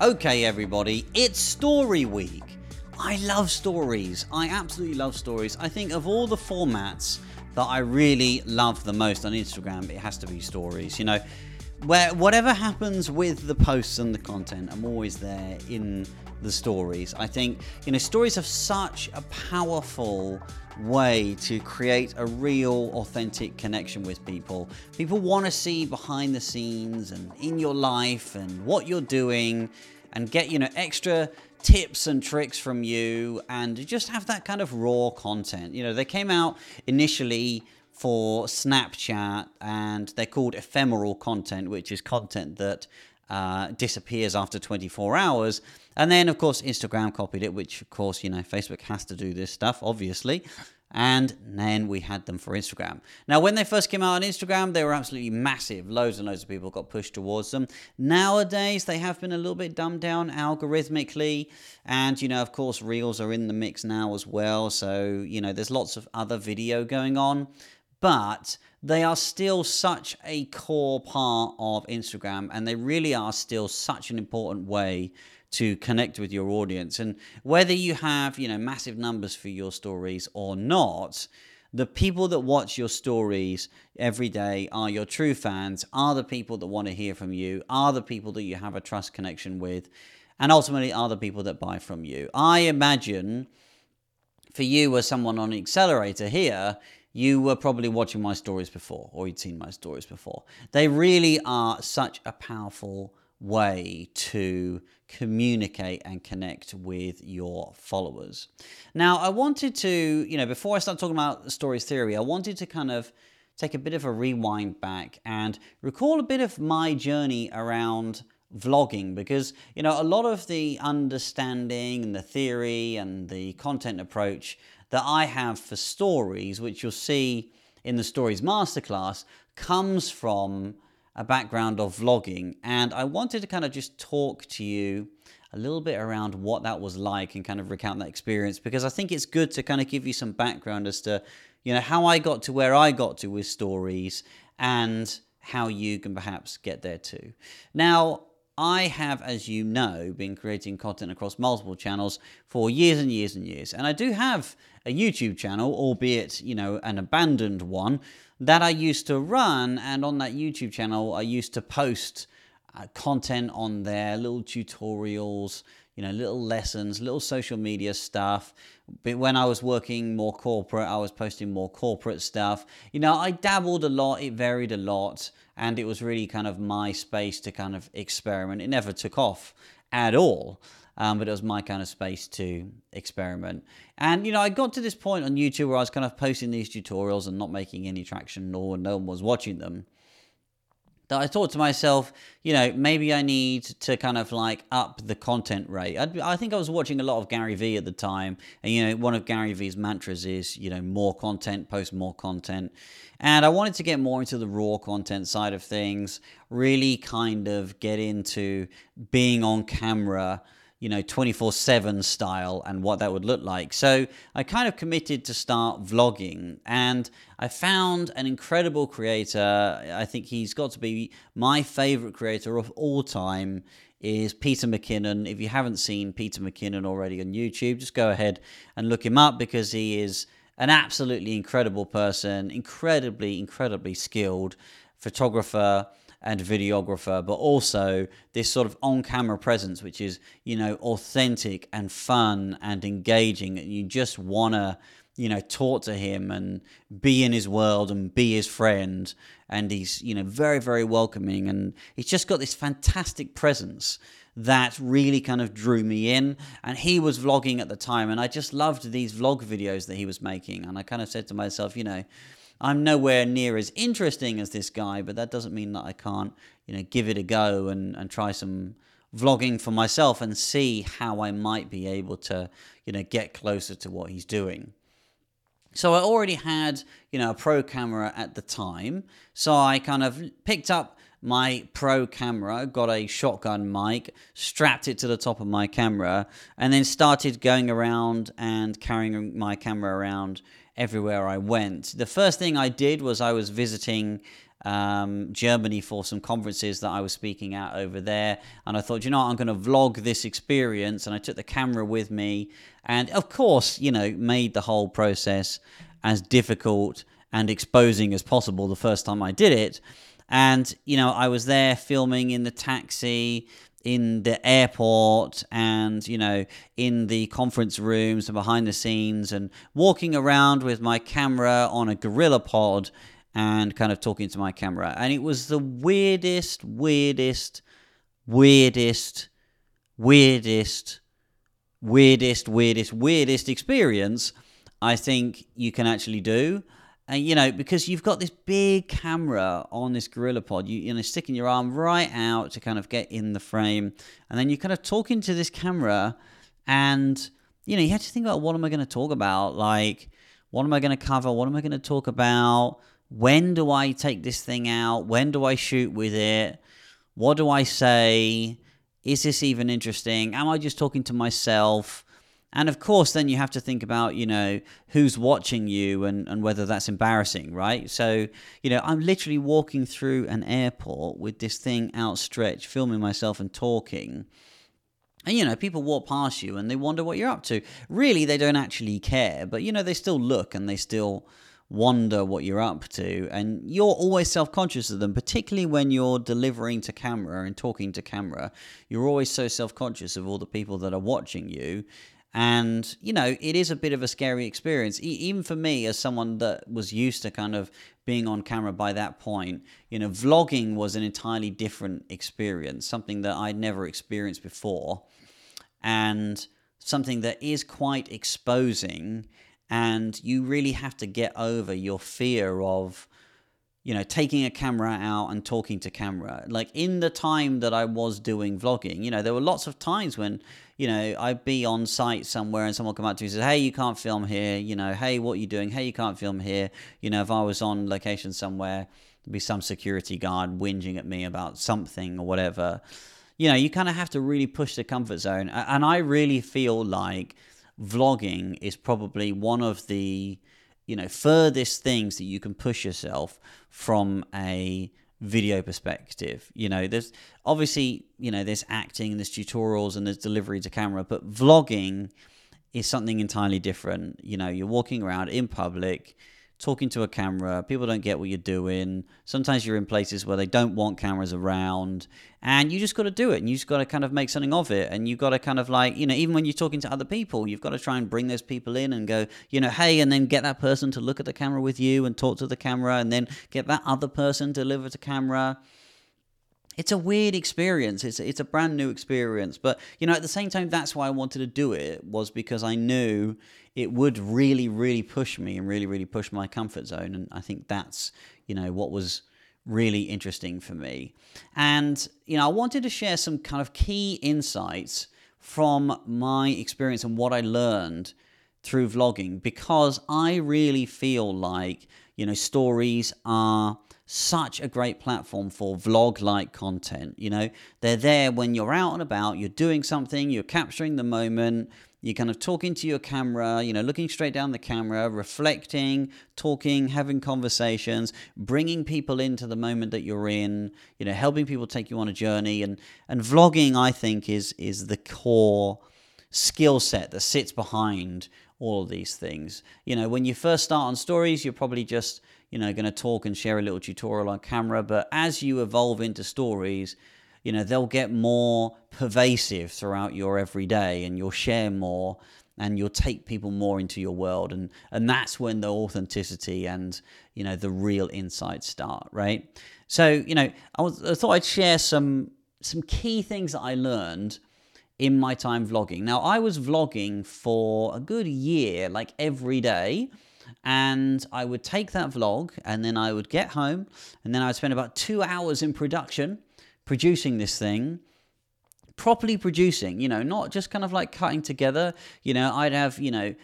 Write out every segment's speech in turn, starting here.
Okay, everybody, it's Story Week. I love stories. I absolutely love stories. I think of all the formats that I really love the most on Instagram, it has to be stories. You know, where whatever happens with the posts and the content, I'm always there in the stories. I think, you know, stories have such a powerful way to create a real, authentic connection with people. People want to see behind the scenes and in your life and what you're doing and get, you know, extra tips and tricks from you and just have that kind of raw content. You know, they came out initially for Snapchat and they're called ephemeral content, which is content that uh, disappears after 24 hours. And then, of course, Instagram copied it, which, of course, you know, Facebook has to do this stuff, obviously. And then we had them for Instagram. Now, when they first came out on Instagram, they were absolutely massive. Loads and loads of people got pushed towards them. Nowadays, they have been a little bit dumbed down algorithmically. And, you know, of course, Reels are in the mix now as well. So, you know, there's lots of other video going on but they are still such a core part of Instagram and they really are still such an important way to connect with your audience. And whether you have you know massive numbers for your stories or not the people that watch your stories every day are your true fans are the people that want to hear from you are the people that you have a trust connection with and ultimately are the people that buy from you. I imagine for you as someone on accelerator here you were probably watching my stories before, or you'd seen my stories before. They really are such a powerful way to communicate and connect with your followers. Now, I wanted to, you know, before I start talking about stories theory, I wanted to kind of take a bit of a rewind back and recall a bit of my journey around vlogging because you know a lot of the understanding and the theory and the content approach that I have for stories, which you'll see in the Stories Masterclass, comes from a background of vlogging. And I wanted to kind of just talk to you a little bit around what that was like and kind of recount that experience because I think it's good to kind of give you some background as to, you know, how I got to where I got to with stories and how you can perhaps get there too. Now, I have, as you know, been creating content across multiple channels for years and years and years. And I do have a YouTube channel, albeit, you know, an abandoned one, that I used to run. And on that YouTube channel, I used to post uh, content on there, little tutorials, you know, little lessons, little social media stuff. But when I was working more corporate, I was posting more corporate stuff. You know, I dabbled a lot, it varied a lot, and it was really kind of my space to kind of experiment. It never took off at all um, but it was my kind of space to experiment. And you know, I got to this point on YouTube where I was kind of posting these tutorials and not making any traction, nor no one was watching them. That I thought to myself, you know, maybe I need to kind of like up the content rate. I'd, I think I was watching a lot of Gary Vee at the time, and you know, one of Gary Vee's mantras is, you know, more content, post more content. And I wanted to get more into the raw content side of things, really kind of get into being on camera you know, 24 7 style and what that would look like. So I kind of committed to start vlogging and I found an incredible creator. I think he's got to be my favorite creator of all time is Peter McKinnon. If you haven't seen Peter McKinnon already on YouTube, just go ahead and look him up because he is an absolutely incredible person, incredibly, incredibly skilled photographer and videographer, but also this sort of on camera presence, which is, you know, authentic and fun and engaging. And you just want to, you know, talk to him and be in his world and be his friend. And he's, you know, very, very welcoming. And he's just got this fantastic presence that really kind of drew me in. And he was vlogging at the time, and I just loved these vlog videos that he was making. And I kind of said to myself, you know, I'm nowhere near as interesting as this guy, but that doesn't mean that I can't, you know, give it a go and, and try some vlogging for myself and see how I might be able to, you know, get closer to what he's doing. So I already had, you know, a pro camera at the time. So I kind of picked up my pro camera, got a shotgun mic, strapped it to the top of my camera, and then started going around and carrying my camera around everywhere I went. The first thing I did was I was visiting um, Germany for some conferences that I was speaking at over there. And I thought, you know what, I'm going to vlog this experience. And I took the camera with me. And of course, you know, made the whole process as difficult and exposing as possible the first time I did it. And, you know, I was there filming in the taxi, in the airport, and, you know, in the conference rooms and behind the scenes, and walking around with my camera on a gorilla pod and kind of talking to my camera. And it was the weirdest, weirdest, weirdest, weirdest, weirdest, weirdest, weirdest experience I think you can actually do. And you know, because you've got this big camera on this Gorilla Pod, you, you know, sticking your arm right out to kind of get in the frame, and then you're kind of talking to this camera, and you know, you have to think about what am I going to talk about? Like, what am I going to cover? What am I going to talk about? When do I take this thing out? When do I shoot with it? What do I say? Is this even interesting? Am I just talking to myself? And of course, then you have to think about, you know, who's watching you and, and whether that's embarrassing, right? So, you know, I'm literally walking through an airport with this thing outstretched, filming myself and talking. And, you know, people walk past you and they wonder what you're up to. Really, they don't actually care, but, you know, they still look and they still wonder what you're up to. And you're always self conscious of them, particularly when you're delivering to camera and talking to camera. You're always so self conscious of all the people that are watching you and, you know, it is a bit of a scary experience. E- even for me, as someone that was used to kind of being on camera by that point, you know, vlogging was an entirely different experience, something that I'd never experienced before. And something that is quite exposing. And you really have to get over your fear of you know, taking a camera out and talking to camera. Like in the time that I was doing vlogging, you know, there were lots of times when, you know, I'd be on site somewhere and someone come up to me and say, Hey, you can't film here, you know, hey, what are you doing? Hey, you can't film here. You know, if I was on location somewhere, there'd be some security guard whinging at me about something or whatever. You know, you kind of have to really push the comfort zone. And I really feel like vlogging is probably one of the you know furthest things that you can push yourself from a video perspective. You know there's obviously you know there's acting and there's tutorials and there's delivery to camera but vlogging is something entirely different. You know you're walking around in public talking to a camera. People don't get what you're doing. Sometimes you're in places where they don't want cameras around, and you just got to do it. And you just got to kind of make something of it. And you've got to kind of like, you know, even when you're talking to other people, you've got to try and bring those people in and go, you know, hey, and then get that person to look at the camera with you and talk to the camera, and then get that other person to deliver to camera it's a weird experience. It's it's a brand new experience, but you know, at the same time, that's why I wanted to do it was because I knew it would really, really push me and really, really push my comfort zone, and I think that's you know what was really interesting for me. And you know, I wanted to share some kind of key insights from my experience and what I learned through vlogging because I really feel like you know stories are such a great platform for vlog like content. You know, they're there when you're out and about, you're doing something, you're capturing the moment, you're kind of talking to your camera, you know, looking straight down the camera, reflecting, talking, having conversations, bringing people into the moment that you're in, you know, helping people take you on a journey. And, and vlogging, I think, is, is the core skill set that sits behind all of these things. You know, when you first start on stories, you're probably just you know, going to talk and share a little tutorial on camera. But as you evolve into stories, you know, they'll get more pervasive throughout your everyday and you'll share more and you'll take people more into your world. And, and that's when the authenticity and, you know, the real insights start, right? So, you know, I, was, I thought I'd share some, some key things that I learned in my time vlogging. Now, I was vlogging for a good year, like every day and I would take that vlog and then I would get home and then I would spend about two hours in production producing this thing properly producing you know not just kind of like cutting together. You know i'd have you know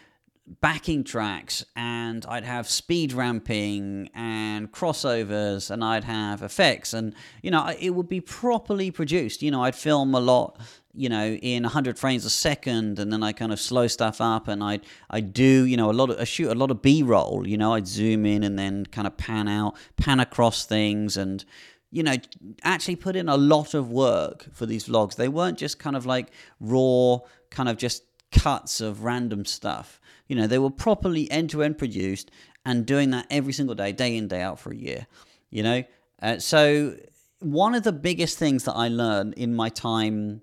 backing tracks and I'd have speed ramping and crossovers and I'd have effects and you know it would be properly produced. You know I'd film a lot you know in 100 frames a second and then i kind of slow stuff up and i i do you know a lot of i shoot a lot of b-roll you know i'd zoom in and then kind of pan out pan across things and you know actually put in a lot of work for these vlogs. They weren't just kind of like raw kind of just cuts of random stuff. You know they were properly end to end produced and doing that every single day day in day out for a year you know? Uh, so one of the biggest things that i learned in my time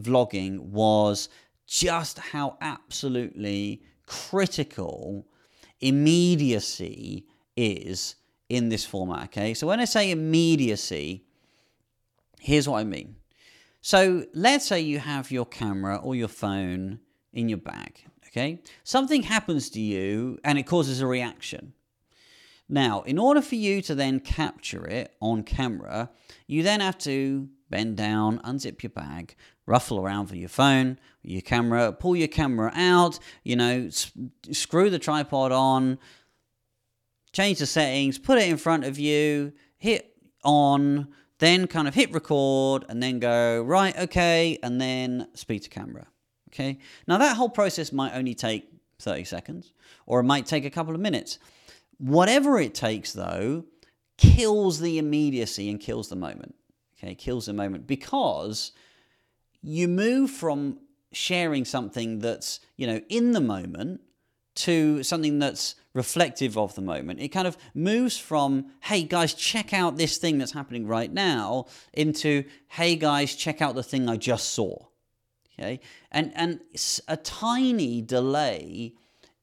vlogging was just how absolutely critical immediacy is in this format. Okay, so when I say immediacy, here's what I mean. So let's say you have your camera or your phone in your bag. Okay, something happens to you and it causes a reaction. Now, in order for you to then capture it on camera, you then have to bend down, unzip your bag, ruffle around for your phone, your camera, pull your camera out, you know, s- screw the tripod on, change the settings, put it in front of you, hit on, then kind of hit record, and then go, right, okay, and then speak to camera. Okay. Now, that whole process might only take 30 seconds, or it might take a couple of minutes. Whatever it takes, though, kills the immediacy and kills the moment. Okay, kills the moment because you move from sharing something that's, you know, in the moment to something that's reflective of the moment. It kind of moves from, hey guys, check out this thing that's happening right now, into, hey guys, check out the thing I just saw. Okay? And and a tiny delay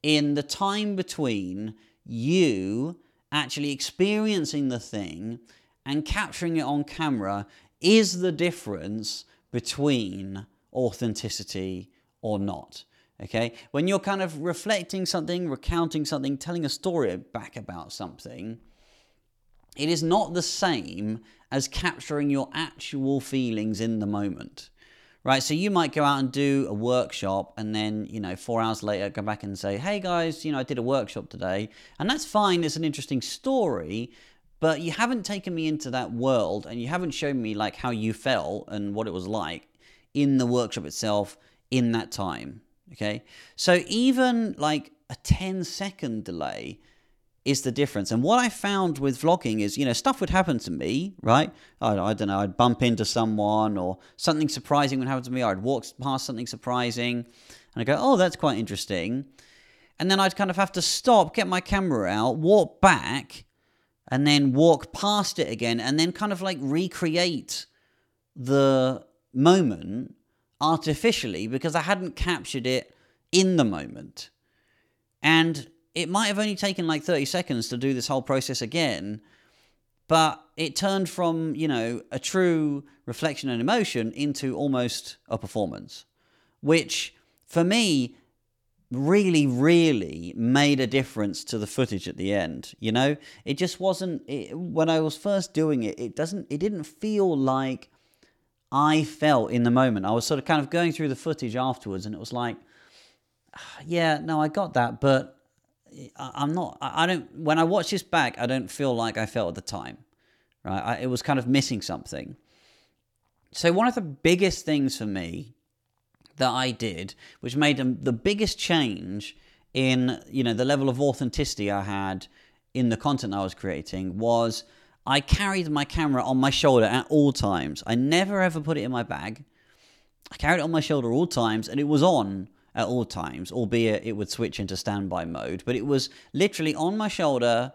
in the time between you actually experiencing the thing and capturing it on camera is the difference between authenticity or not. Okay? When you're kind of reflecting something, recounting something, telling a story back about something, it is not the same as capturing your actual feelings in the moment. Right? So you might go out and do a workshop and then, you know, 4 hours later go back and say, "Hey guys, you know, I did a workshop today." And that's fine, it's an interesting story, but you haven't taken me into that world and you haven't shown me like how you felt and what it was like in the workshop itself in that time. Okay. So even like a 10 second delay is the difference. And what I found with vlogging is, you know, stuff would happen to me, right? I, I, don't know, I'd bump into someone or something surprising would happen to me. I'd walk past something surprising and I go, oh, that's quite interesting. And then I'd kind of have to stop, get my camera out, walk back, and then walk past it again, and then kind of like recreate the moment artificially because I hadn't captured it in the moment. And it might have only taken like 30 seconds to do this whole process again, but it turned from, you know, a true reflection and emotion into almost a performance, which for me really, really made a difference to the footage at the end. You know, it just wasn't, it, when I was first doing it, it doesn't, it didn't feel like I felt in the moment. I was sort of kind of going through the footage afterwards, and it was like, ah, yeah, no, I got that, but I'm not. I don't. When I watch this back, I don't feel like I felt at the time. Right? I, it was kind of missing something. So one of the biggest things for me that I did, which made the biggest change in you know the level of authenticity I had in the content I was creating, was I carried my camera on my shoulder at all times. I never ever put it in my bag. I carried it on my shoulder all times, and it was on at all times, albeit it would switch into standby mode. But it was literally on my shoulder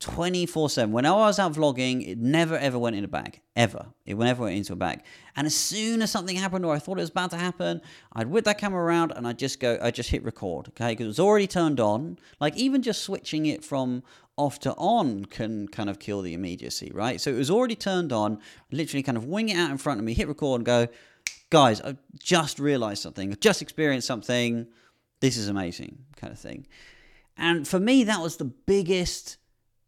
24 7. When I was out vlogging, it never ever went in a bag. Ever. It never went into a bag. And as soon as something happened or I thought it was about to happen, I'd whip that camera around and I'd just go, I'd just hit record, okay? Because it was already turned on. Like even just switching it from off to on can kind of kill the immediacy, right? So it was already turned on, literally kind of wing it out in front of me, hit record and go, guys, I've just realized something, I've just experienced something, this is amazing, kind of thing. And for me, that was the biggest,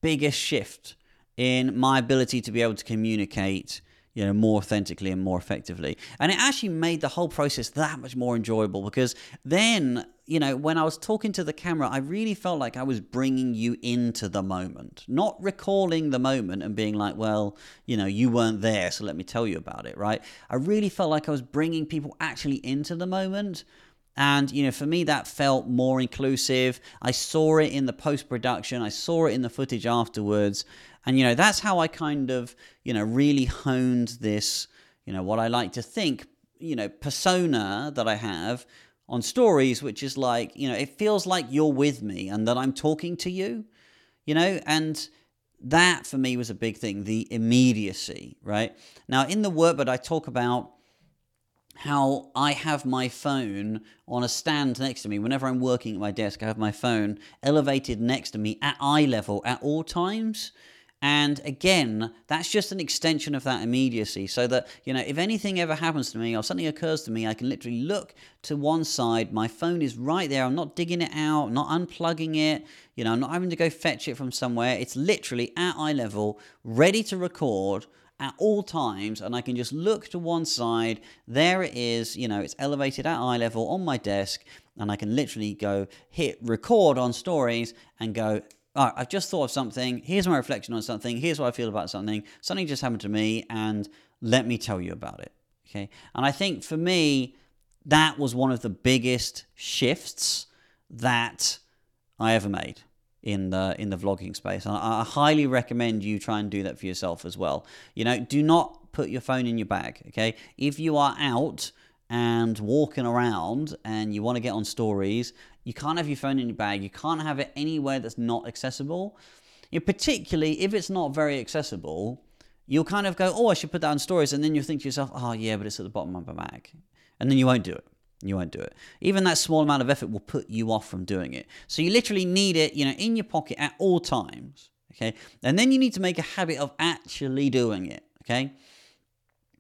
biggest shift in my ability to be able to communicate, you know, more authentically and more effectively. And it actually made the whole process that much more enjoyable because then, you know, when I was talking to the camera, I really felt like I was bringing you into the moment, not recalling the moment and being like, well, you know, you weren't there, so let me tell you about it, right? I really felt like I was bringing people actually into the moment. And, you know, for me, that felt more inclusive. I saw it in the post production, I saw it in the footage afterwards. And, you know, that's how I kind of, you know, really honed this, you know, what I like to think, you know, persona that I have on stories, which is like, you know, it feels like you're with me and that I'm talking to you, you know, and that for me was a big thing the immediacy, right? Now, in the work, but I talk about how I have my phone on a stand next to me. Whenever I'm working at my desk, I have my phone elevated next to me at eye level at all times. And again, that's just an extension of that immediacy. So that, you know, if anything ever happens to me or something occurs to me, I can literally look to one side. My phone is right there. I'm not digging it out, not unplugging it. You know, I'm not having to go fetch it from somewhere. It's literally at eye level, ready to record at all times and I can just look to one side. There it is, you know, it's elevated at eye level on my desk and I can literally go hit record on stories and go, all right, I've just thought of something. Here's my reflection on something. Here's what I feel about something. Something just happened to me and let me tell you about it. Okay. And I think for me, that was one of the biggest shifts that I ever made in the in the vlogging space. And I, I highly recommend you try and do that for yourself as well. You know, do not put your phone in your bag. Okay, if you are out and walking around and you want to get on stories, you can't have your phone in your bag. You can't have it anywhere that's not accessible. You know, particularly if it's not very accessible, you'll kind of go, "Oh, I should put that on stories," and then you think to yourself, "Oh, yeah, but it's at the bottom of my bag," and then you won't do it. You won't do it. Even that small amount of effort will put you off from doing it. So you literally need it, you know, in your pocket at all times. Okay. And then you need to make a habit of actually doing it. Okay.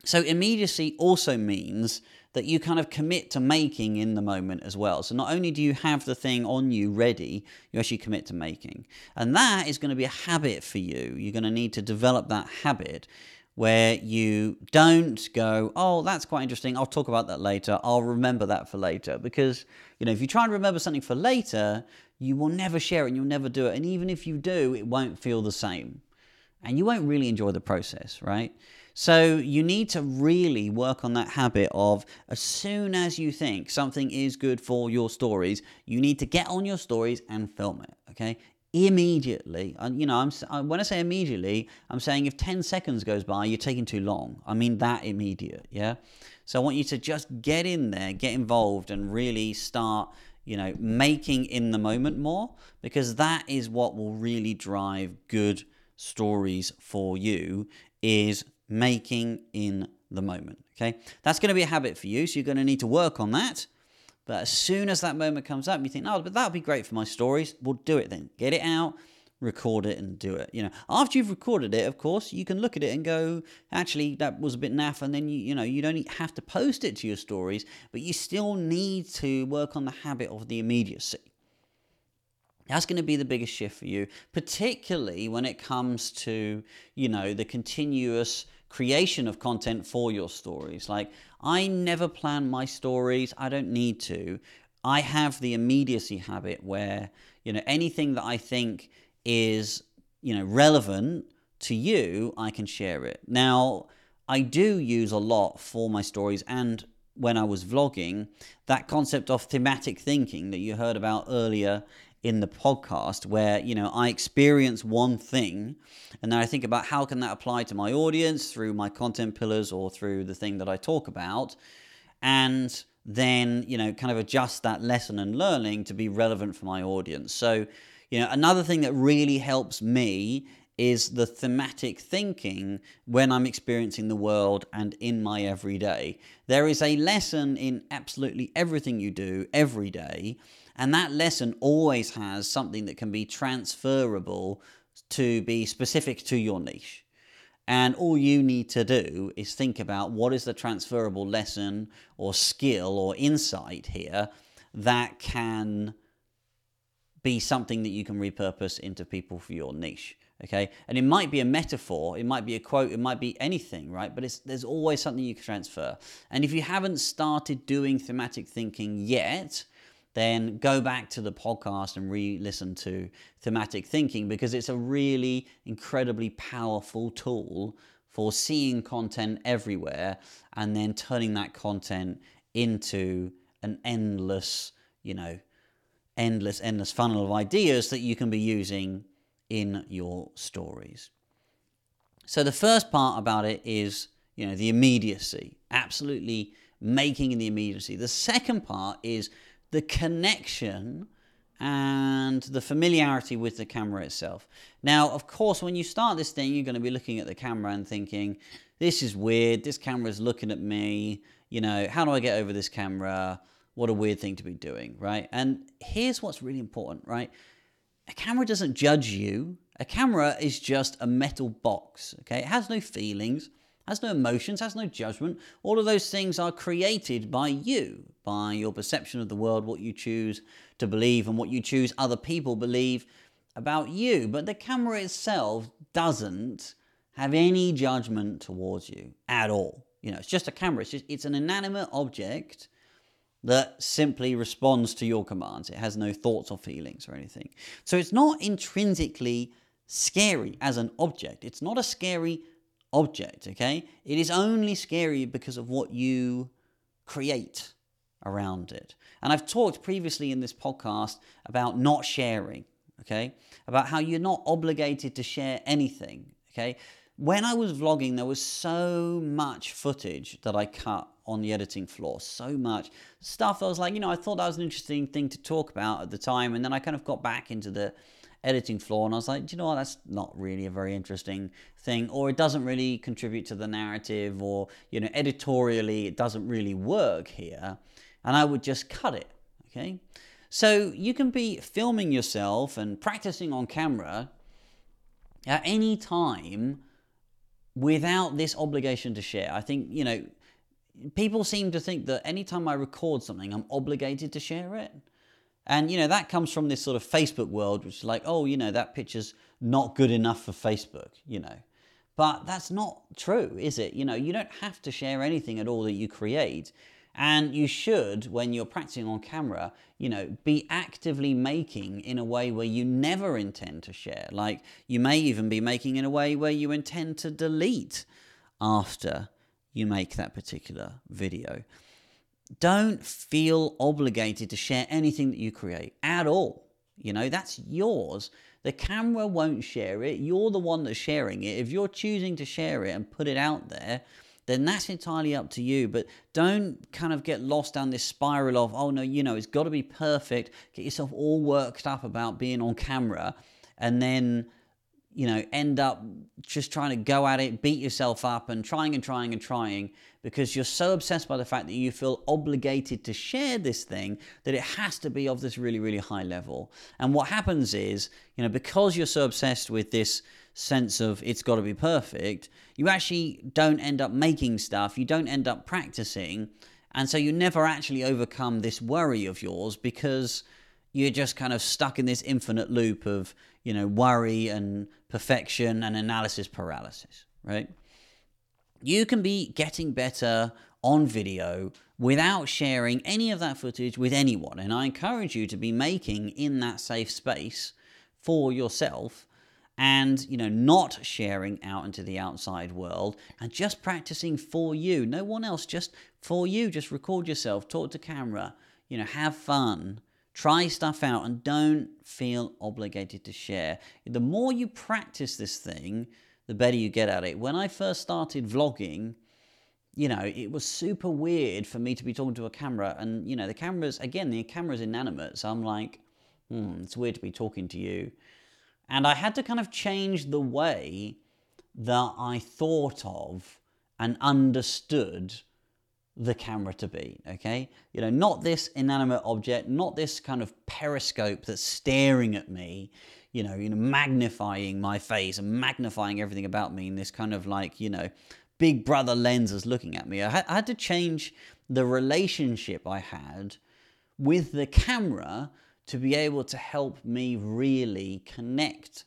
So immediacy also means that you kind of commit to making in the moment as well. So not only do you have the thing on you ready, you actually commit to making. And that is going to be a habit for you. You're going to need to develop that habit where you don't go, oh, that's quite interesting. I'll talk about that later. I'll remember that for later. Because, you know, if you try and remember something for later, you will never share it and you'll never do it. And even if you do, it won't feel the same. And you won't really enjoy the process, right? So you need to really work on that habit of as soon as you think something is good for your stories, you need to get on your stories and film it. Okay, immediately. And you know, I'm uh, when I say immediately, I'm saying if 10 seconds goes by, you're taking too long. I mean that immediate, yeah? So I want you to just get in there, get involved and really start, you know, making in the moment more because that is what will really drive good stories for you is making in the moment, okay? That's going to be a habit for you, so you're going to need to work on that. But as soon as that moment comes up, you think, oh, but that would be great for my stories. We'll do it then. Get it out, record it, and do it. You know, after you've recorded it, of course, you can look at it and go, actually, that was a bit naff. And then you, you know, you don't have to post it to your stories, but you still need to work on the habit of the immediacy. That's going to be the biggest shift for you, particularly when it comes to, you know, the continuous creation of content for your stories. Like, I never plan my stories, I don't need to. I have the immediacy habit where, you know, anything that I think is, you know, relevant to you, I can share it. Now, I do use a lot for my stories and when I was vlogging, that concept of thematic thinking that you heard about earlier in the podcast where you know I experience one thing and then I think about how can that apply to my audience through my content pillars or through the thing that I talk about and then you know kind of adjust that lesson and learning to be relevant for my audience so you know another thing that really helps me is the thematic thinking when I'm experiencing the world and in my everyday. There is a lesson in absolutely everything you do every day, and that lesson always has something that can be transferable to be specific to your niche. And all you need to do is think about what is the transferable lesson or skill or insight here that can be something that you can repurpose into people for your niche. Okay, and it might be a metaphor, it might be a quote, it might be anything, right? But there's always something you can transfer. And if you haven't started doing thematic thinking yet, then go back to the podcast and re listen to thematic thinking because it's a really incredibly powerful tool for seeing content everywhere and then turning that content into an endless, you know, endless, endless funnel of ideas that you can be using in your stories. So the first part about it is, you know, the immediacy, absolutely making in the immediacy. The second part is the connection and the familiarity with the camera itself. Now, of course, when you start this thing, you're going to be looking at the camera and thinking, this is weird, this camera is looking at me, you know, how do I get over this camera? What a weird thing to be doing, right? And here's what's really important, right? A camera doesn't judge you. A camera is just a metal box, okay? It has no feelings, has no emotions, has no judgment. All of those things are created by you, by your perception of the world, what you choose to believe, and what you choose other people believe about you. But the camera itself doesn't have any judgment towards you at all. You know, it's just a camera. It's just it's an inanimate object that simply responds to your commands. It has no thoughts or feelings or anything. So it's not intrinsically scary as an object. It's not a scary object, okay? It is only scary because of what you create around it. And I've talked previously in this podcast about not sharing, okay? About how you're not obligated to share anything, okay? When I was vlogging, there was so much footage that I cut on the editing floor. So much stuff. I was like, you know, I thought that was an interesting thing to talk about at the time, and then I kind of got back into the editing floor and I was like, do you know what, that's not really a very interesting thing, or it doesn't really contribute to the narrative, or you know, editorially it doesn't really work here, and I would just cut it. Okay, so you can be filming yourself and practicing on camera at any time without this obligation to share. I think you know people seem to think that anytime I record something, I'm obligated to share it. And, you know, that comes from this sort of Facebook world, which is like, oh, you know, that picture's not good enough for Facebook, you know. But that's not true, is it? You know, you don't have to share anything at all that you create. And you should, when you're practicing on camera, you know, be actively making in a way where you never intend to share. Like you may even be making in a way where you intend to delete after you make that particular video. Don't feel obligated to share anything that you create at all. You know, that's yours. The camera won't share it. You're the one that's sharing it. If you're choosing to share it and put it out there, then that's entirely up to you. But don't kind of get lost down this spiral of, oh no, you know, it's got to be perfect. Get yourself all worked up about being on camera and then you know, end up just trying to go at it, beat yourself up, and trying and trying and trying because you're so obsessed by the fact that you feel obligated to share this thing that it has to be of this really, really high level. And what happens is, you know, because you're so obsessed with this sense of it's got to be perfect, you actually don't end up making stuff, you don't end up practicing, and so you never actually overcome this worry of yours because you're just kind of stuck in this infinite loop of you know worry and perfection and analysis paralysis right you can be getting better on video without sharing any of that footage with anyone. And i encourage you to be making in that safe space for yourself and you know not sharing out into the outside world and just practicing for you. No one else just for you. Just record yourself talk to camera you know have fun Try stuff out and don't feel obligated to share. The more you practice this thing, the better you get at it. When I first started vlogging, you know, it was super weird for me to be talking to a camera. And, you know, the camera's, again, the camera's inanimate. So I'm like, hmm, it's weird to be talking to you. And I had to kind of change the way that I thought of and understood the camera to be, okay? You know, not this inanimate object, not this kind of periscope that's staring at me, you know, you know, magnifying my face and magnifying everything about me in this kind of like, you know, big brother lens is looking at me. I had, I had to change the relationship I had with the camera to be able to help me really connect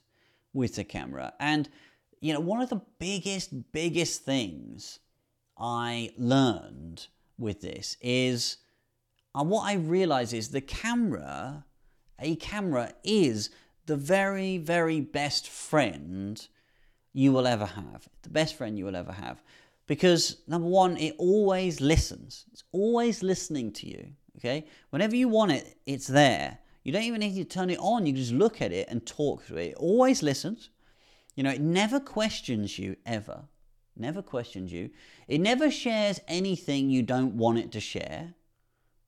with the camera. And, you know, one of the biggest, biggest things I learned with this is and what I realize is the camera, a camera is the very, very best friend you will ever have. The best friend you will ever have. Because number one, it always listens. It's always listening to you. Okay? Whenever you want it, it's there. You don't even need to turn it on. You just look at it and talk to it. It always listens. You know, it never questions you ever. Never questions you. It never shares anything you don't want it to share,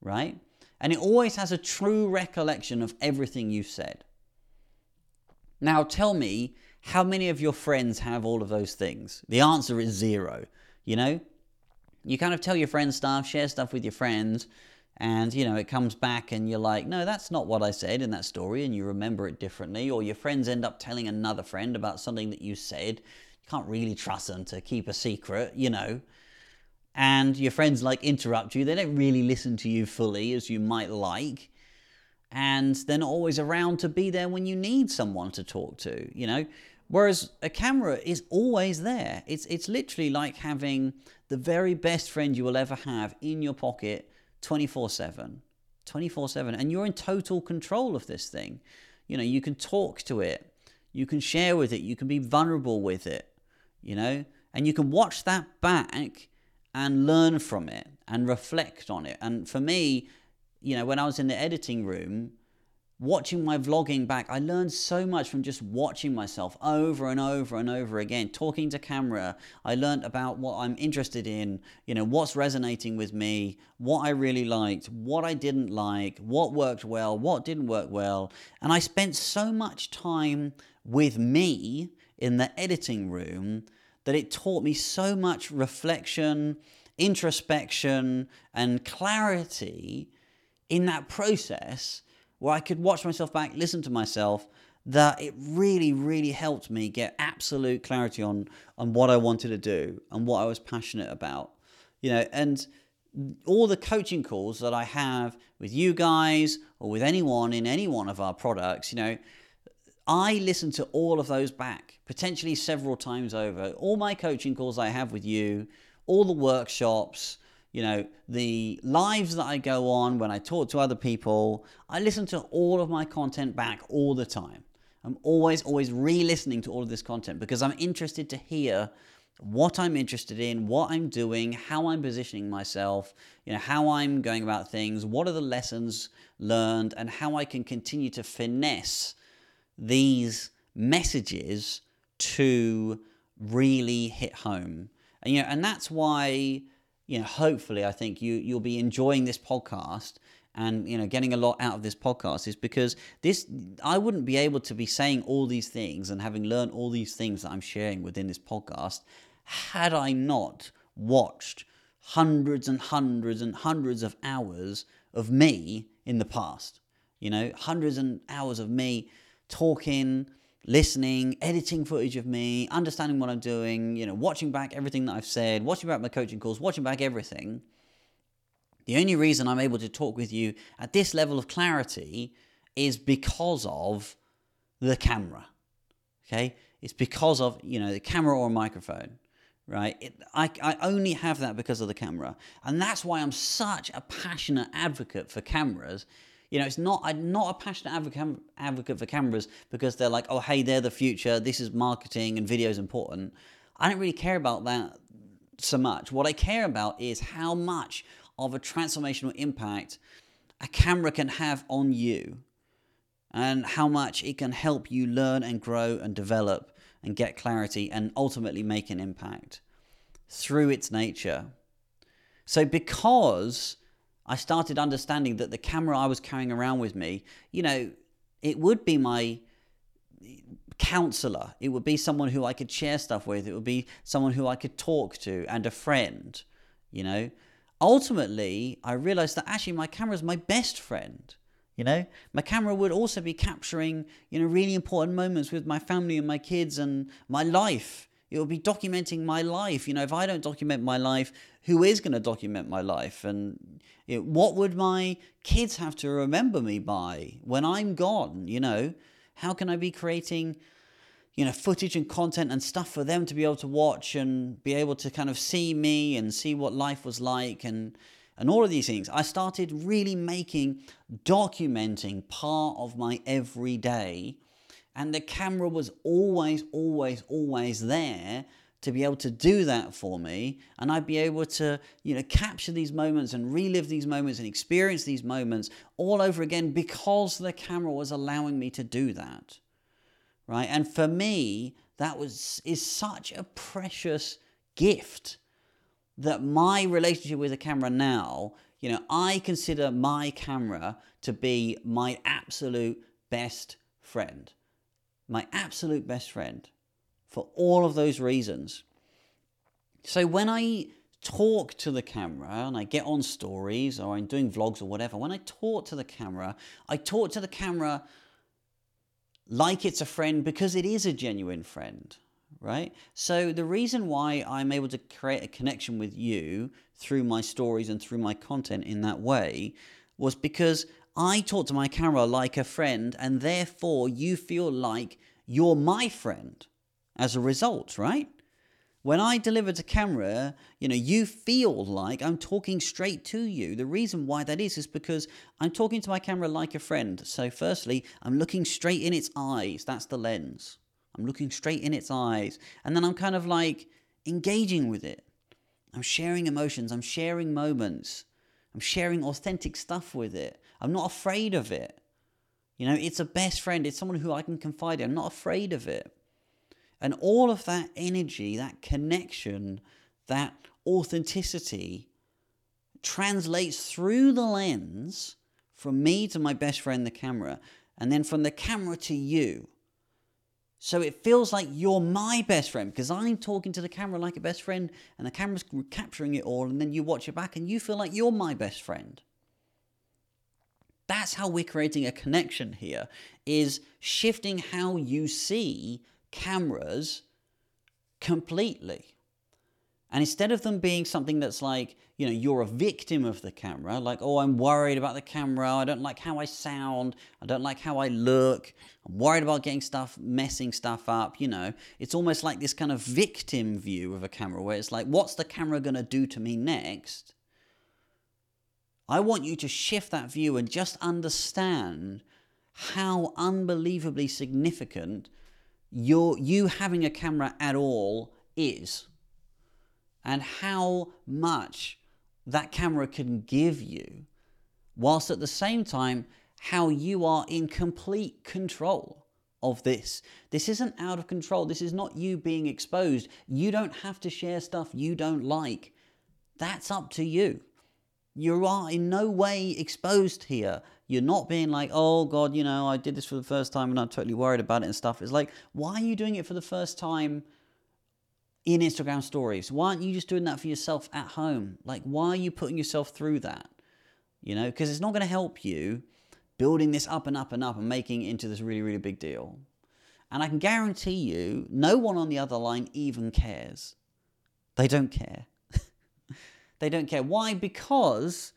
right? And it always has a true recollection of everything you've said. Now tell me, how many of your friends have all of those things? The answer is zero. You know, you kind of tell your friends stuff, share stuff with your friends, and you know it comes back and you're like no that's not what i said in that story and you remember it differently or your friends end up telling another friend about something that you said you can't really trust them to keep a secret you know and your friends like interrupt you they don't really listen to you fully as you might like and they're not always around to be there when you need someone to talk to you know whereas a camera is always there it's it's literally like having the very best friend you will ever have in your pocket 24 7. 24 7. And you're in total control of this thing. You know, you can talk to it, you can share with it, you can be vulnerable with it, you know, and you can watch that back and learn from it and reflect on it. And for me, you know, when I was in the editing room, watching my vlogging back, I learned so much from just watching myself over and over and over again, talking to camera. I learned about what I'm interested in, you know, what's resonating with me, what I really liked, what I didn't like, what worked well, what didn't work well. And I spent so much time with me in the editing room that it taught me so much reflection, introspection, and clarity in that process where I could watch myself back, listen to myself, that it really, really helped me get absolute clarity on on what I wanted to do and what I was passionate about. You know, and all the coaching calls that I have with you guys or with anyone in any one of our products, you know, I listen to all of those back, potentially several times over. All my coaching calls I have with you, all the workshops, you know, the lives that I go on when I talk to other people, I listen to all of my content back all the time. I'm always, always re listening to all of this content because I'm interested to hear what I'm interested in, what I'm doing, how I'm positioning myself, you know, how I'm going about things, what are the lessons learned, and how I can continue to finesse these messages to really hit home. And you know, and that's why you know, hopefully, I think you you'll be enjoying this podcast and you know getting a lot out of this podcast is because this I wouldn't be able to be saying all these things and having learned all these things that I'm sharing within this podcast had I not watched hundreds and hundreds and hundreds of hours of me in the past. You know, hundreds and hours of me talking listening, editing footage of me, understanding what I'm doing, you know, watching back everything that I've said, watching back my coaching calls, watching back everything. The only reason I'm able to talk with you at this level of clarity is because of the camera. Okay? It's because of, you know, the camera or a microphone, right? It, I, I only have that because of the camera. And that's why I'm such a passionate advocate for cameras you know, it's not I'm not a passionate advocate advocate for cameras because they're like, oh hey, they're the future. This is marketing and video is important. I don't really care about that so much. What I care about is how much of a transformational impact a camera can have on you and how much it can help you learn and grow and develop and get clarity and ultimately make an impact through its nature. So, because I started understanding that the camera I was carrying around with me, you know, it would be my counselor. It would be someone who I could share stuff with. It would be someone who I could talk to and a friend, you know. Ultimately, I realized that actually my camera is my best friend. You know, my camera would also be capturing, you know, really important moments with my family and my kids and my life. It will be documenting my life. You know, if I don't document my life, who is going to document my life? And what would my kids have to remember me by when I'm gone? You know, how can I be creating, you know, footage and content and stuff for them to be able to watch and be able to kind of see me and see what life was like and and all of these things. I started really making documenting part of my everyday and the camera was always always always there to be able to do that for me. And I'd be able to you know capture these moments and relive these moments and experience these moments all over again because the camera was allowing me to do that right? And for me that was is such a precious gift that my relationship with the camera now you know I consider my camera to be my absolute best friend my absolute best friend for all of those reasons. So when I talk to the camera and I get on stories or I'm doing vlogs or whatever, when I talk to the camera, I talk to the camera like it's a friend because it is a genuine friend, right? So the reason why I'm able to create a connection with you through my stories and through my content in that way was because I talk to my camera like a friend and therefore you feel like you're my friend as a result, right? When I deliver to camera, you know, you feel like I'm talking straight to you. The reason why that is is because I'm talking to my camera like a friend. So, firstly, I'm looking straight in its eyes. That's the lens. I'm looking straight in its eyes. And then I'm kind of like engaging with it. I'm sharing emotions. I'm sharing moments. I'm sharing authentic stuff with it. I'm not afraid of it. You know, it's a best friend. It's someone who I can confide in. I'm not afraid of it. And all of that energy, that connection, that authenticity translates through the lens from me to my best friend, the camera, and then from the camera to you. So it feels like you're my best friend because I'm talking to the camera like a best friend and the camera's capturing it all, and then you watch it back and you feel like you're my best friend. That's how we're creating a connection here is shifting how you see cameras completely. And instead of them being something that's like, you know, you're a victim of the camera, like, oh, I'm worried about the camera, I don't like how I sound, I don't like how I look, I'm worried about getting stuff, messing stuff up, you know, it's almost like this kind of victim view of a camera where it's like, what's the camera going to do to me next? I want you to shift that view and just understand how unbelievably significant your you having a camera at all is and how much that camera can give you whilst at the same time how you are in complete control of this. This isn't out of control. This is not you being exposed. You don't have to share stuff you don't like. That's up to you. You are in no way exposed here. You're not being like, oh God, you know, I did this for the first time and I'm totally worried about it and stuff. It's like, why are you doing it for the first time in Instagram stories? Why aren't you just doing that for yourself at home? Like, why are you putting yourself through that? You know, because it's not going to help you building this up and up and up and making it into this really, really big deal. And I can guarantee you, no one on the other line even cares. They don't care. They don't care. Why? Because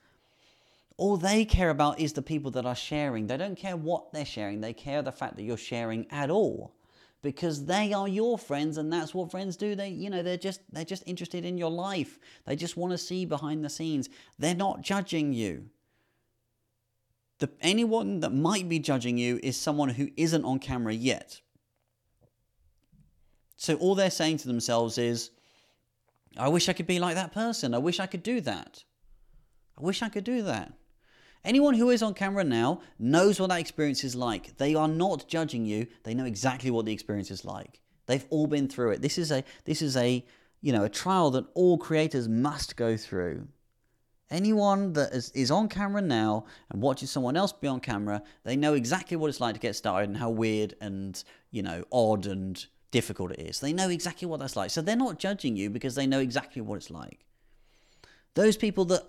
all they care about is the people that are sharing. They don't care what they're sharing. They care the fact that you're sharing at all. Because they are your friends and that's what friends do. They you know, they're just they're just interested in your life. They just want to see behind the scenes. They're not judging you. The, anyone that might be judging you is someone who isn't on camera yet. So all they're saying to themselves is, I wish I could be like that person. I wish I could do that. I wish I could do that. Anyone who is on camera now knows what that experience is like. They are not judging you. They know exactly what the experience is like. They've all been through it. This is a this is a you know a trial that all creators must go through. Anyone that is, is on camera now and watches someone else be on camera, they know exactly what it's like to get started and how weird and you know odd and difficult it is. They know exactly what that's like. So they're not judging you because they know exactly what it's like. Those people that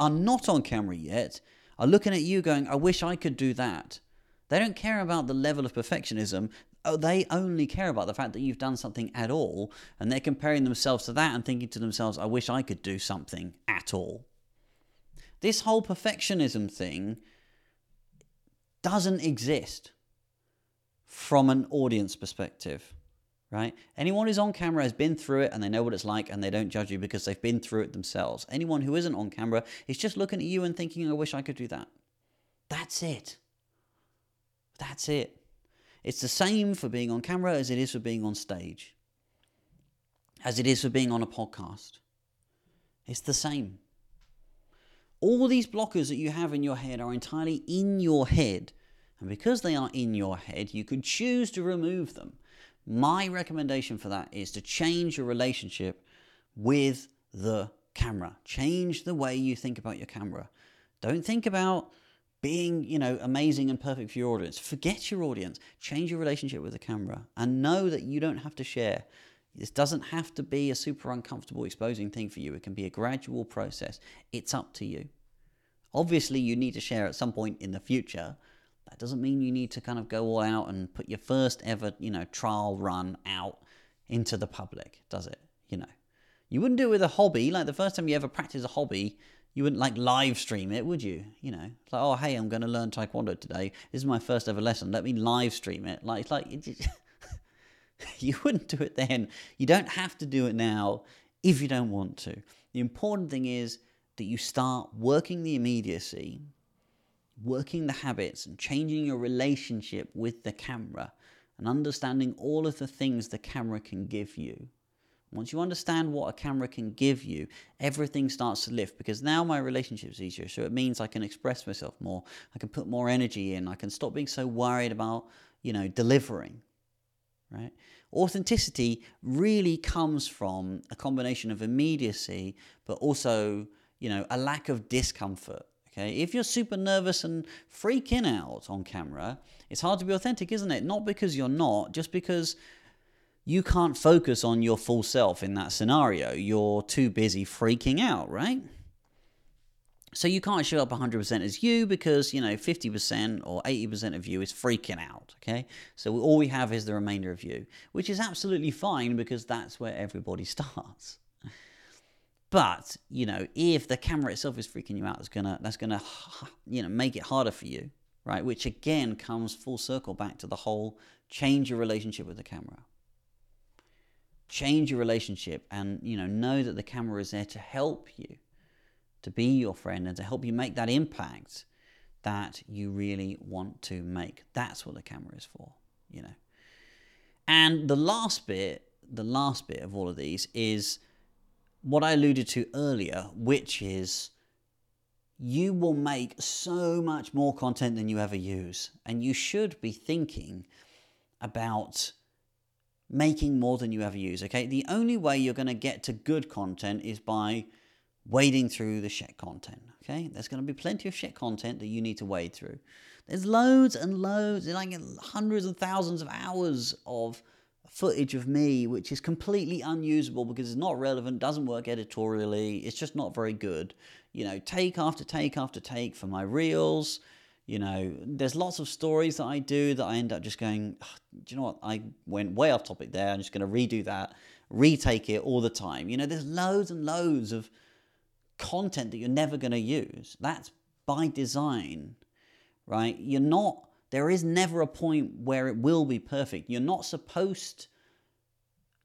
are not on camera yet are looking at you going, I wish I could do that. They don't care about the level of perfectionism. Oh, they only care about the fact that you've done something at all, and they're comparing themselves to that and thinking to themselves, I wish I could do something at all. This whole perfectionism thing doesn't exist. From an audience perspective, right? Anyone who's on camera has been through it and they know what it's like and they don't judge you because they've been through it themselves. Anyone who isn't on camera is just looking at you and thinking, I wish I could do that. That's it. That's it. It's the same for being on camera as it is for being on stage, as it is for being on a podcast. It's the same. All these blockers that you have in your head are entirely in your head. And because they are in your head, you could choose to remove them. My recommendation for that is to change your relationship with the camera. Change the way you think about your camera. Don't think about being, you know, amazing and perfect for your audience. Forget your audience. Change your relationship with the camera and know that you don't have to share. This doesn't have to be a super uncomfortable exposing thing for you. It can be a gradual process. It's up to you. Obviously, you need to share at some point in the future. That doesn't mean you need to kind of go all out and put your first ever, you know, trial run out into the public, does it? You know, you wouldn't do it with a hobby. Like the first time you ever practice a hobby, you wouldn't like live stream it, would you? You know, it's like, oh, hey, I'm going to learn Taekwondo today. This is my first ever lesson. Let me live stream it. Like, it's like, it just, you wouldn't do it then. You don't have to do it now if you don't want to. The important thing is that you start working the immediacy, working the habits, and changing your relationship with the camera and understanding all of the things the camera can give you. Once you understand what a camera can give you, everything starts to lift because now my relationship is easier. So it means I can express myself more. I can put more energy in. I can stop being so worried about, you know, delivering. Right? Authenticity really comes from a combination of immediacy, but also, you know, a lack of discomfort. Okay, if you're super nervous and freaking out on camera, it's hard to be authentic, isn't it? Not because you're not, just because you can't focus on your full self in that scenario. You're too busy freaking out, right? So you can't show up 100% as you because, you know, 50% or 80% of you is freaking out, okay? So all we have is the remainder of you, which is absolutely fine because that's where everybody starts. But, you know, if the camera itself is freaking you out, going to that's to you know, make it harder for you, right? Which again comes full circle back to the whole change your relationship with the camera. Change your relationship and you know know that the camera is there to help you to be your friend and to help you make that impact that you really want to make. That's what the camera is for you know. And the last bit the last bit of all of these is what i alluded to earlier which is you will make so much more content than you ever use and you should be thinking about making more than you ever use. Okay, the only way you're going to get to good content is by wading through the shit content. Okay, there's going to be plenty of shit content that you need to wade through. There's loads and loads, like hundreds and thousands of hours of footage of me, which is completely unusable because it's not relevant, doesn't work editorially, it's just not very good. You know, take after take after take for my reels you know, there's lots of stories that I do that I end up just going, do you know what? I went way off topic there. I'm just going to redo that, retake it all the time. You know, there's loads and loads of content that you're never going to use. That's by design, right? You're not, there is never a point where it will be perfect. You're not supposed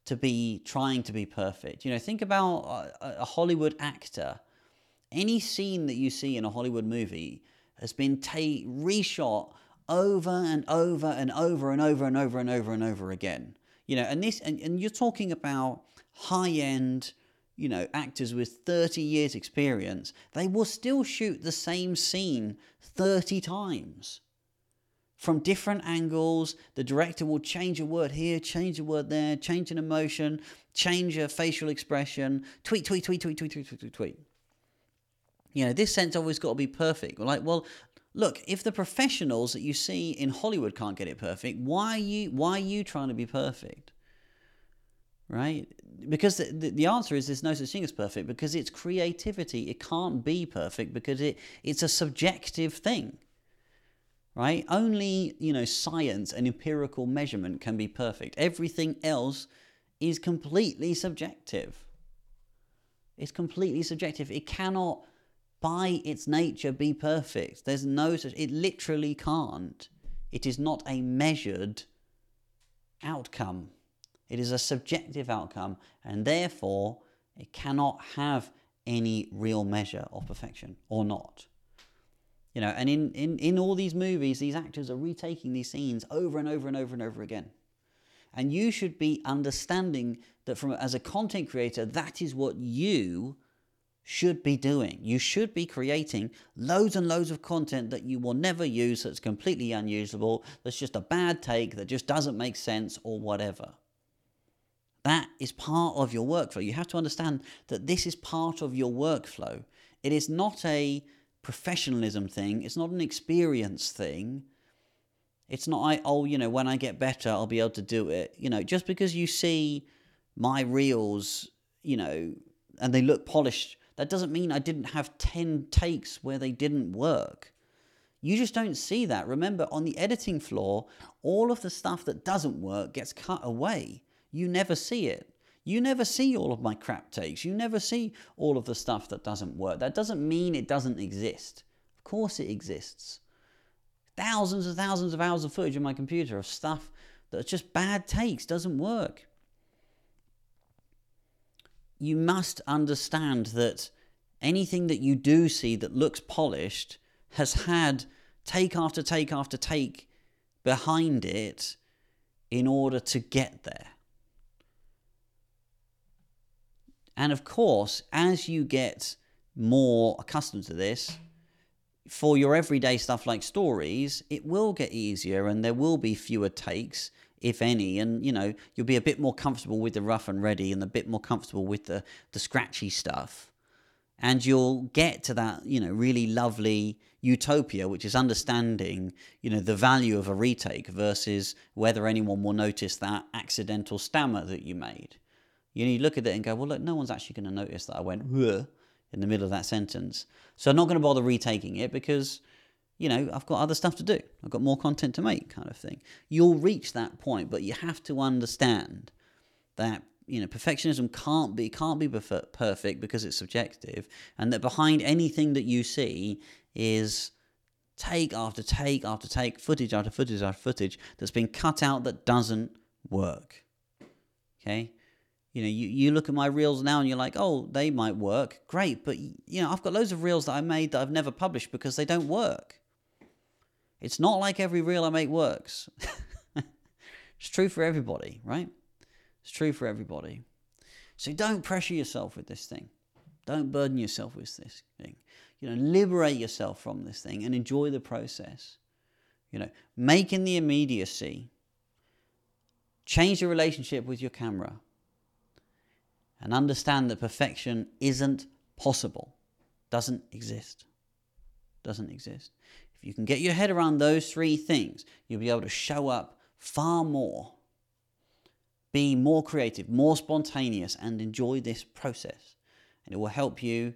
to be trying to be perfect. You know, think about a, Hollywood actor. Any scene that you see in a Hollywood movie, has been ta- reshot over and over and over and over and over and over and over again. You know, and this and, and you're talking about high end, you know, actors with 30 years experience, they will still shoot the same scene 30 times. From different angles, the director will change a word here, change a word there, change an emotion, change a facial expression, tweet, tweet, tweet, tweet, tweet, tweet, tweet, tweet, tweet. You know, this sense always got to be perfect. We're like, well, look, if the professionals that you see in Hollywood can't get it perfect, why are you why are you trying to be perfect? Right? Because the, the, the answer is there's no such thing as perfect because it's creativity. It can't be perfect because it it's a subjective thing. Right? Only, you know, science and empirical measurement can be perfect. Everything else is completely subjective. It's completely subjective. It cannot by its nature be perfect. There's no such, it literally can't. It is not a measured outcome. It is a subjective outcome, and therefore it cannot have any real measure of perfection or not. You know, and in, in, in all these movies, these actors are retaking these scenes over and over and over and over again. And you should be understanding that from as a content creator, that is what you should be doing. You should be creating loads and loads of content that you will never use, that's completely unusable, that's just a bad take, that just doesn't make sense, or whatever. That is part of your workflow. You have to understand that this is part of your workflow. It is not a professionalism thing, it's not an experience thing. It's not, I, oh, you know, when I get better, I'll be able to do it. You know, just because you see my reels, you know, and they look polished, that doesn't mean I didn't have 10 takes where they didn't work. You just don't see that. Remember, on the editing floor, all of the stuff that doesn't work gets cut away. You never see it. You never see all of my crap takes. You never see all of the stuff that doesn't work. That doesn't mean it doesn't exist. Of course, it exists. Thousands and thousands of hours of footage on my computer of stuff that's just bad takes, doesn't work. You must understand that anything that you do see that looks polished has had take after take after take behind it in order to get there. And of course, as you get more accustomed to this, for your everyday stuff like stories, it will get easier and there will be fewer takes, if any, and you know, you'll be a bit more comfortable with the rough and ready and a bit more comfortable with the, the scratchy stuff. And you'll get to that, you know, really lovely utopia, which is understanding, you know, the value of a retake versus whether anyone will notice that accidental stammer that you made. You, know, you look at it and go, well, look, no one's actually going to notice that I went in the middle of that sentence. So I'm not going to bother retaking it because, you know, I've got other stuff to do. I've got more content to make, kind of thing. You'll reach that point, but you have to understand that you know perfectionism can't be can't be perfect because it's subjective, and that behind anything that you see is take after take after take, footage after footage after footage that's been cut out that doesn't work. Okay, you know, you, you look at my reels now and you're like, oh, they might work. Great. But, you know, I've got loads of reels that I made that I've never published because they don't work. It's not like every reel I make works. it's true for everybody, right? It's true for everybody. So don't pressure yourself with this thing. Don't burden yourself with this thing. You know, liberate yourself from this thing and enjoy the process. You know, making the immediacy, change the relationship with your camera and understand that perfection isn't possible, doesn't exist. Doesn't exist. If you can get your head around those three things, you'll be able to show up far more, be more creative, more spontaneous, and enjoy this process. And it will help you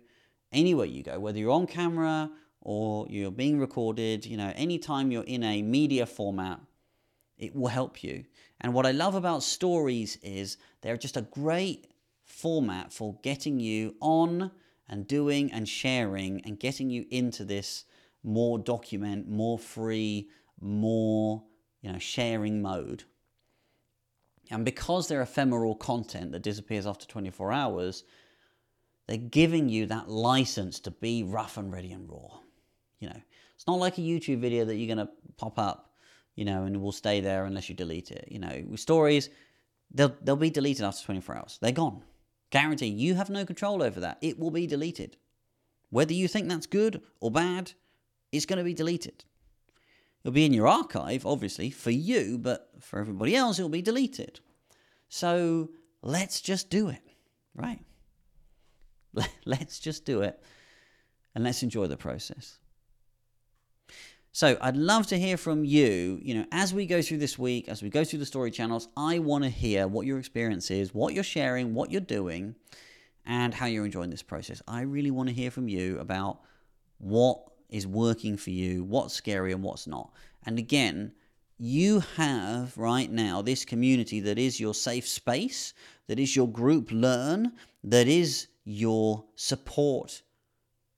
anywhere you go, whether you're on camera or you're being recorded, you know, anytime you're in a media format, it will help you. And what I love about stories is they're just a great format for getting you on and doing and sharing and getting you into this more document, more free, more you know sharing mode. And because they're ephemeral content that disappears after 24 hours, they're giving you that license to be rough and ready and raw. You know, it's not like a YouTube video that you're going to pop up, you know, and will stay there unless you delete it. You know, with stories, they'll they'll be deleted after 24 hours. They're gone. Guarantee you have no control over that. It will be deleted. Whether you think that's good or bad, it's going to be deleted. It'll be in your archive, obviously, for you, but for everybody else, it'll be deleted. So let's just do it, right? Let's just do it and let's enjoy the process. So I'd love to hear from you. You know, as we go through this week, as we go through the story channels, I want to hear what your experience is, what you're sharing, what you're doing, and how you're enjoying this process. I really want to hear from you about what is working for you, what's scary and what's not. And again, you have right now this community that is your safe space, that is your group learn, that is your support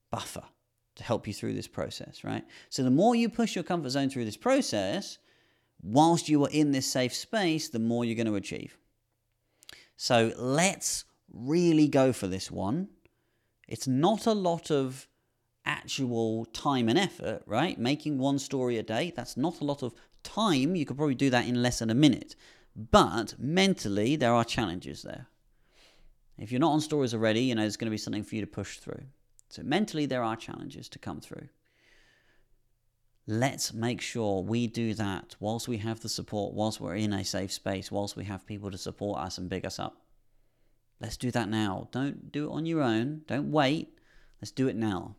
buffer to help you through this process, right? So the more you push your comfort zone through this process, whilst you are in this safe space, the more you're going to achieve. So let's really go for this one. It's not a lot of actual time and effort, right? Making one story a day, that's not a lot of time. You could probably do that in less than a minute. But mentally, there are challenges there. If you're not on stories already, you know, there's going to be something for you to push through. So mentally, there are challenges to come through. Let's make sure we do that whilst we have the support, whilst we're in a safe space, whilst we have people to support us and big us up. Let's do that now. Don't do it on your own. Don't wait. Let's do it now.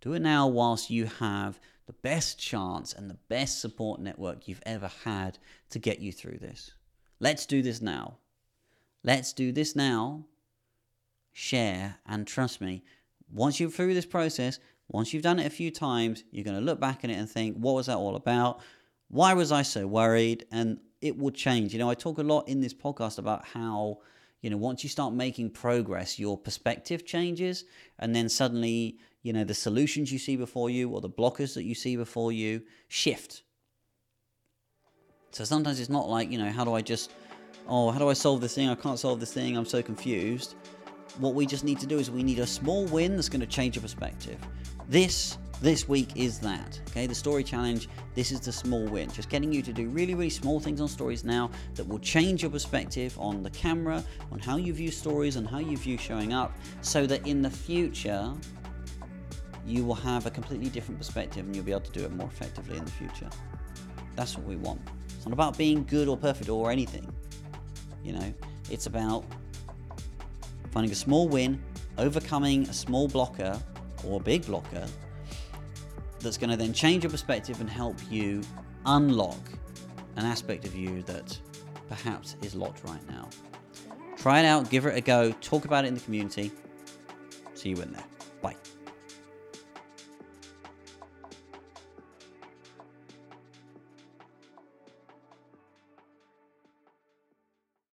Do it now whilst you have the best chance and the best support network you've ever had to get you through this. Let's do this now. Let's do this now. Share and trust me, once you're through this process, once you've done it a few times, you're going to look back at it and think, what was that all about? Why was I so worried? And it will change. You know, I talk a lot in this podcast about how, you know, once you start making progress, your perspective changes. And then suddenly, you know, the solutions you see before you or the blockers that you see before you shift. So sometimes it's not like, you know, how do I just, oh, how do I solve this thing? I can't solve this thing. I'm so confused. What we just need to do is we need a small win that's going to change your perspective. This this week is that. Okay, the story challenge. This is the small win. Just getting you to do really, really small things on stories now that will change your perspective on the camera, on how you view stories, and how you view showing up, so that in the future you will have a completely different perspective and you'll be able to do it more effectively in the future. That's what we want. It's not about being good or perfect or anything. You know, it's about finding a small win, overcoming a small blocker or a big blocker that's going to then change your perspective and help you unlock an aspect of you that perhaps is locked right now. Try it out, give it a go, talk about it in the community. See you in there. Bye.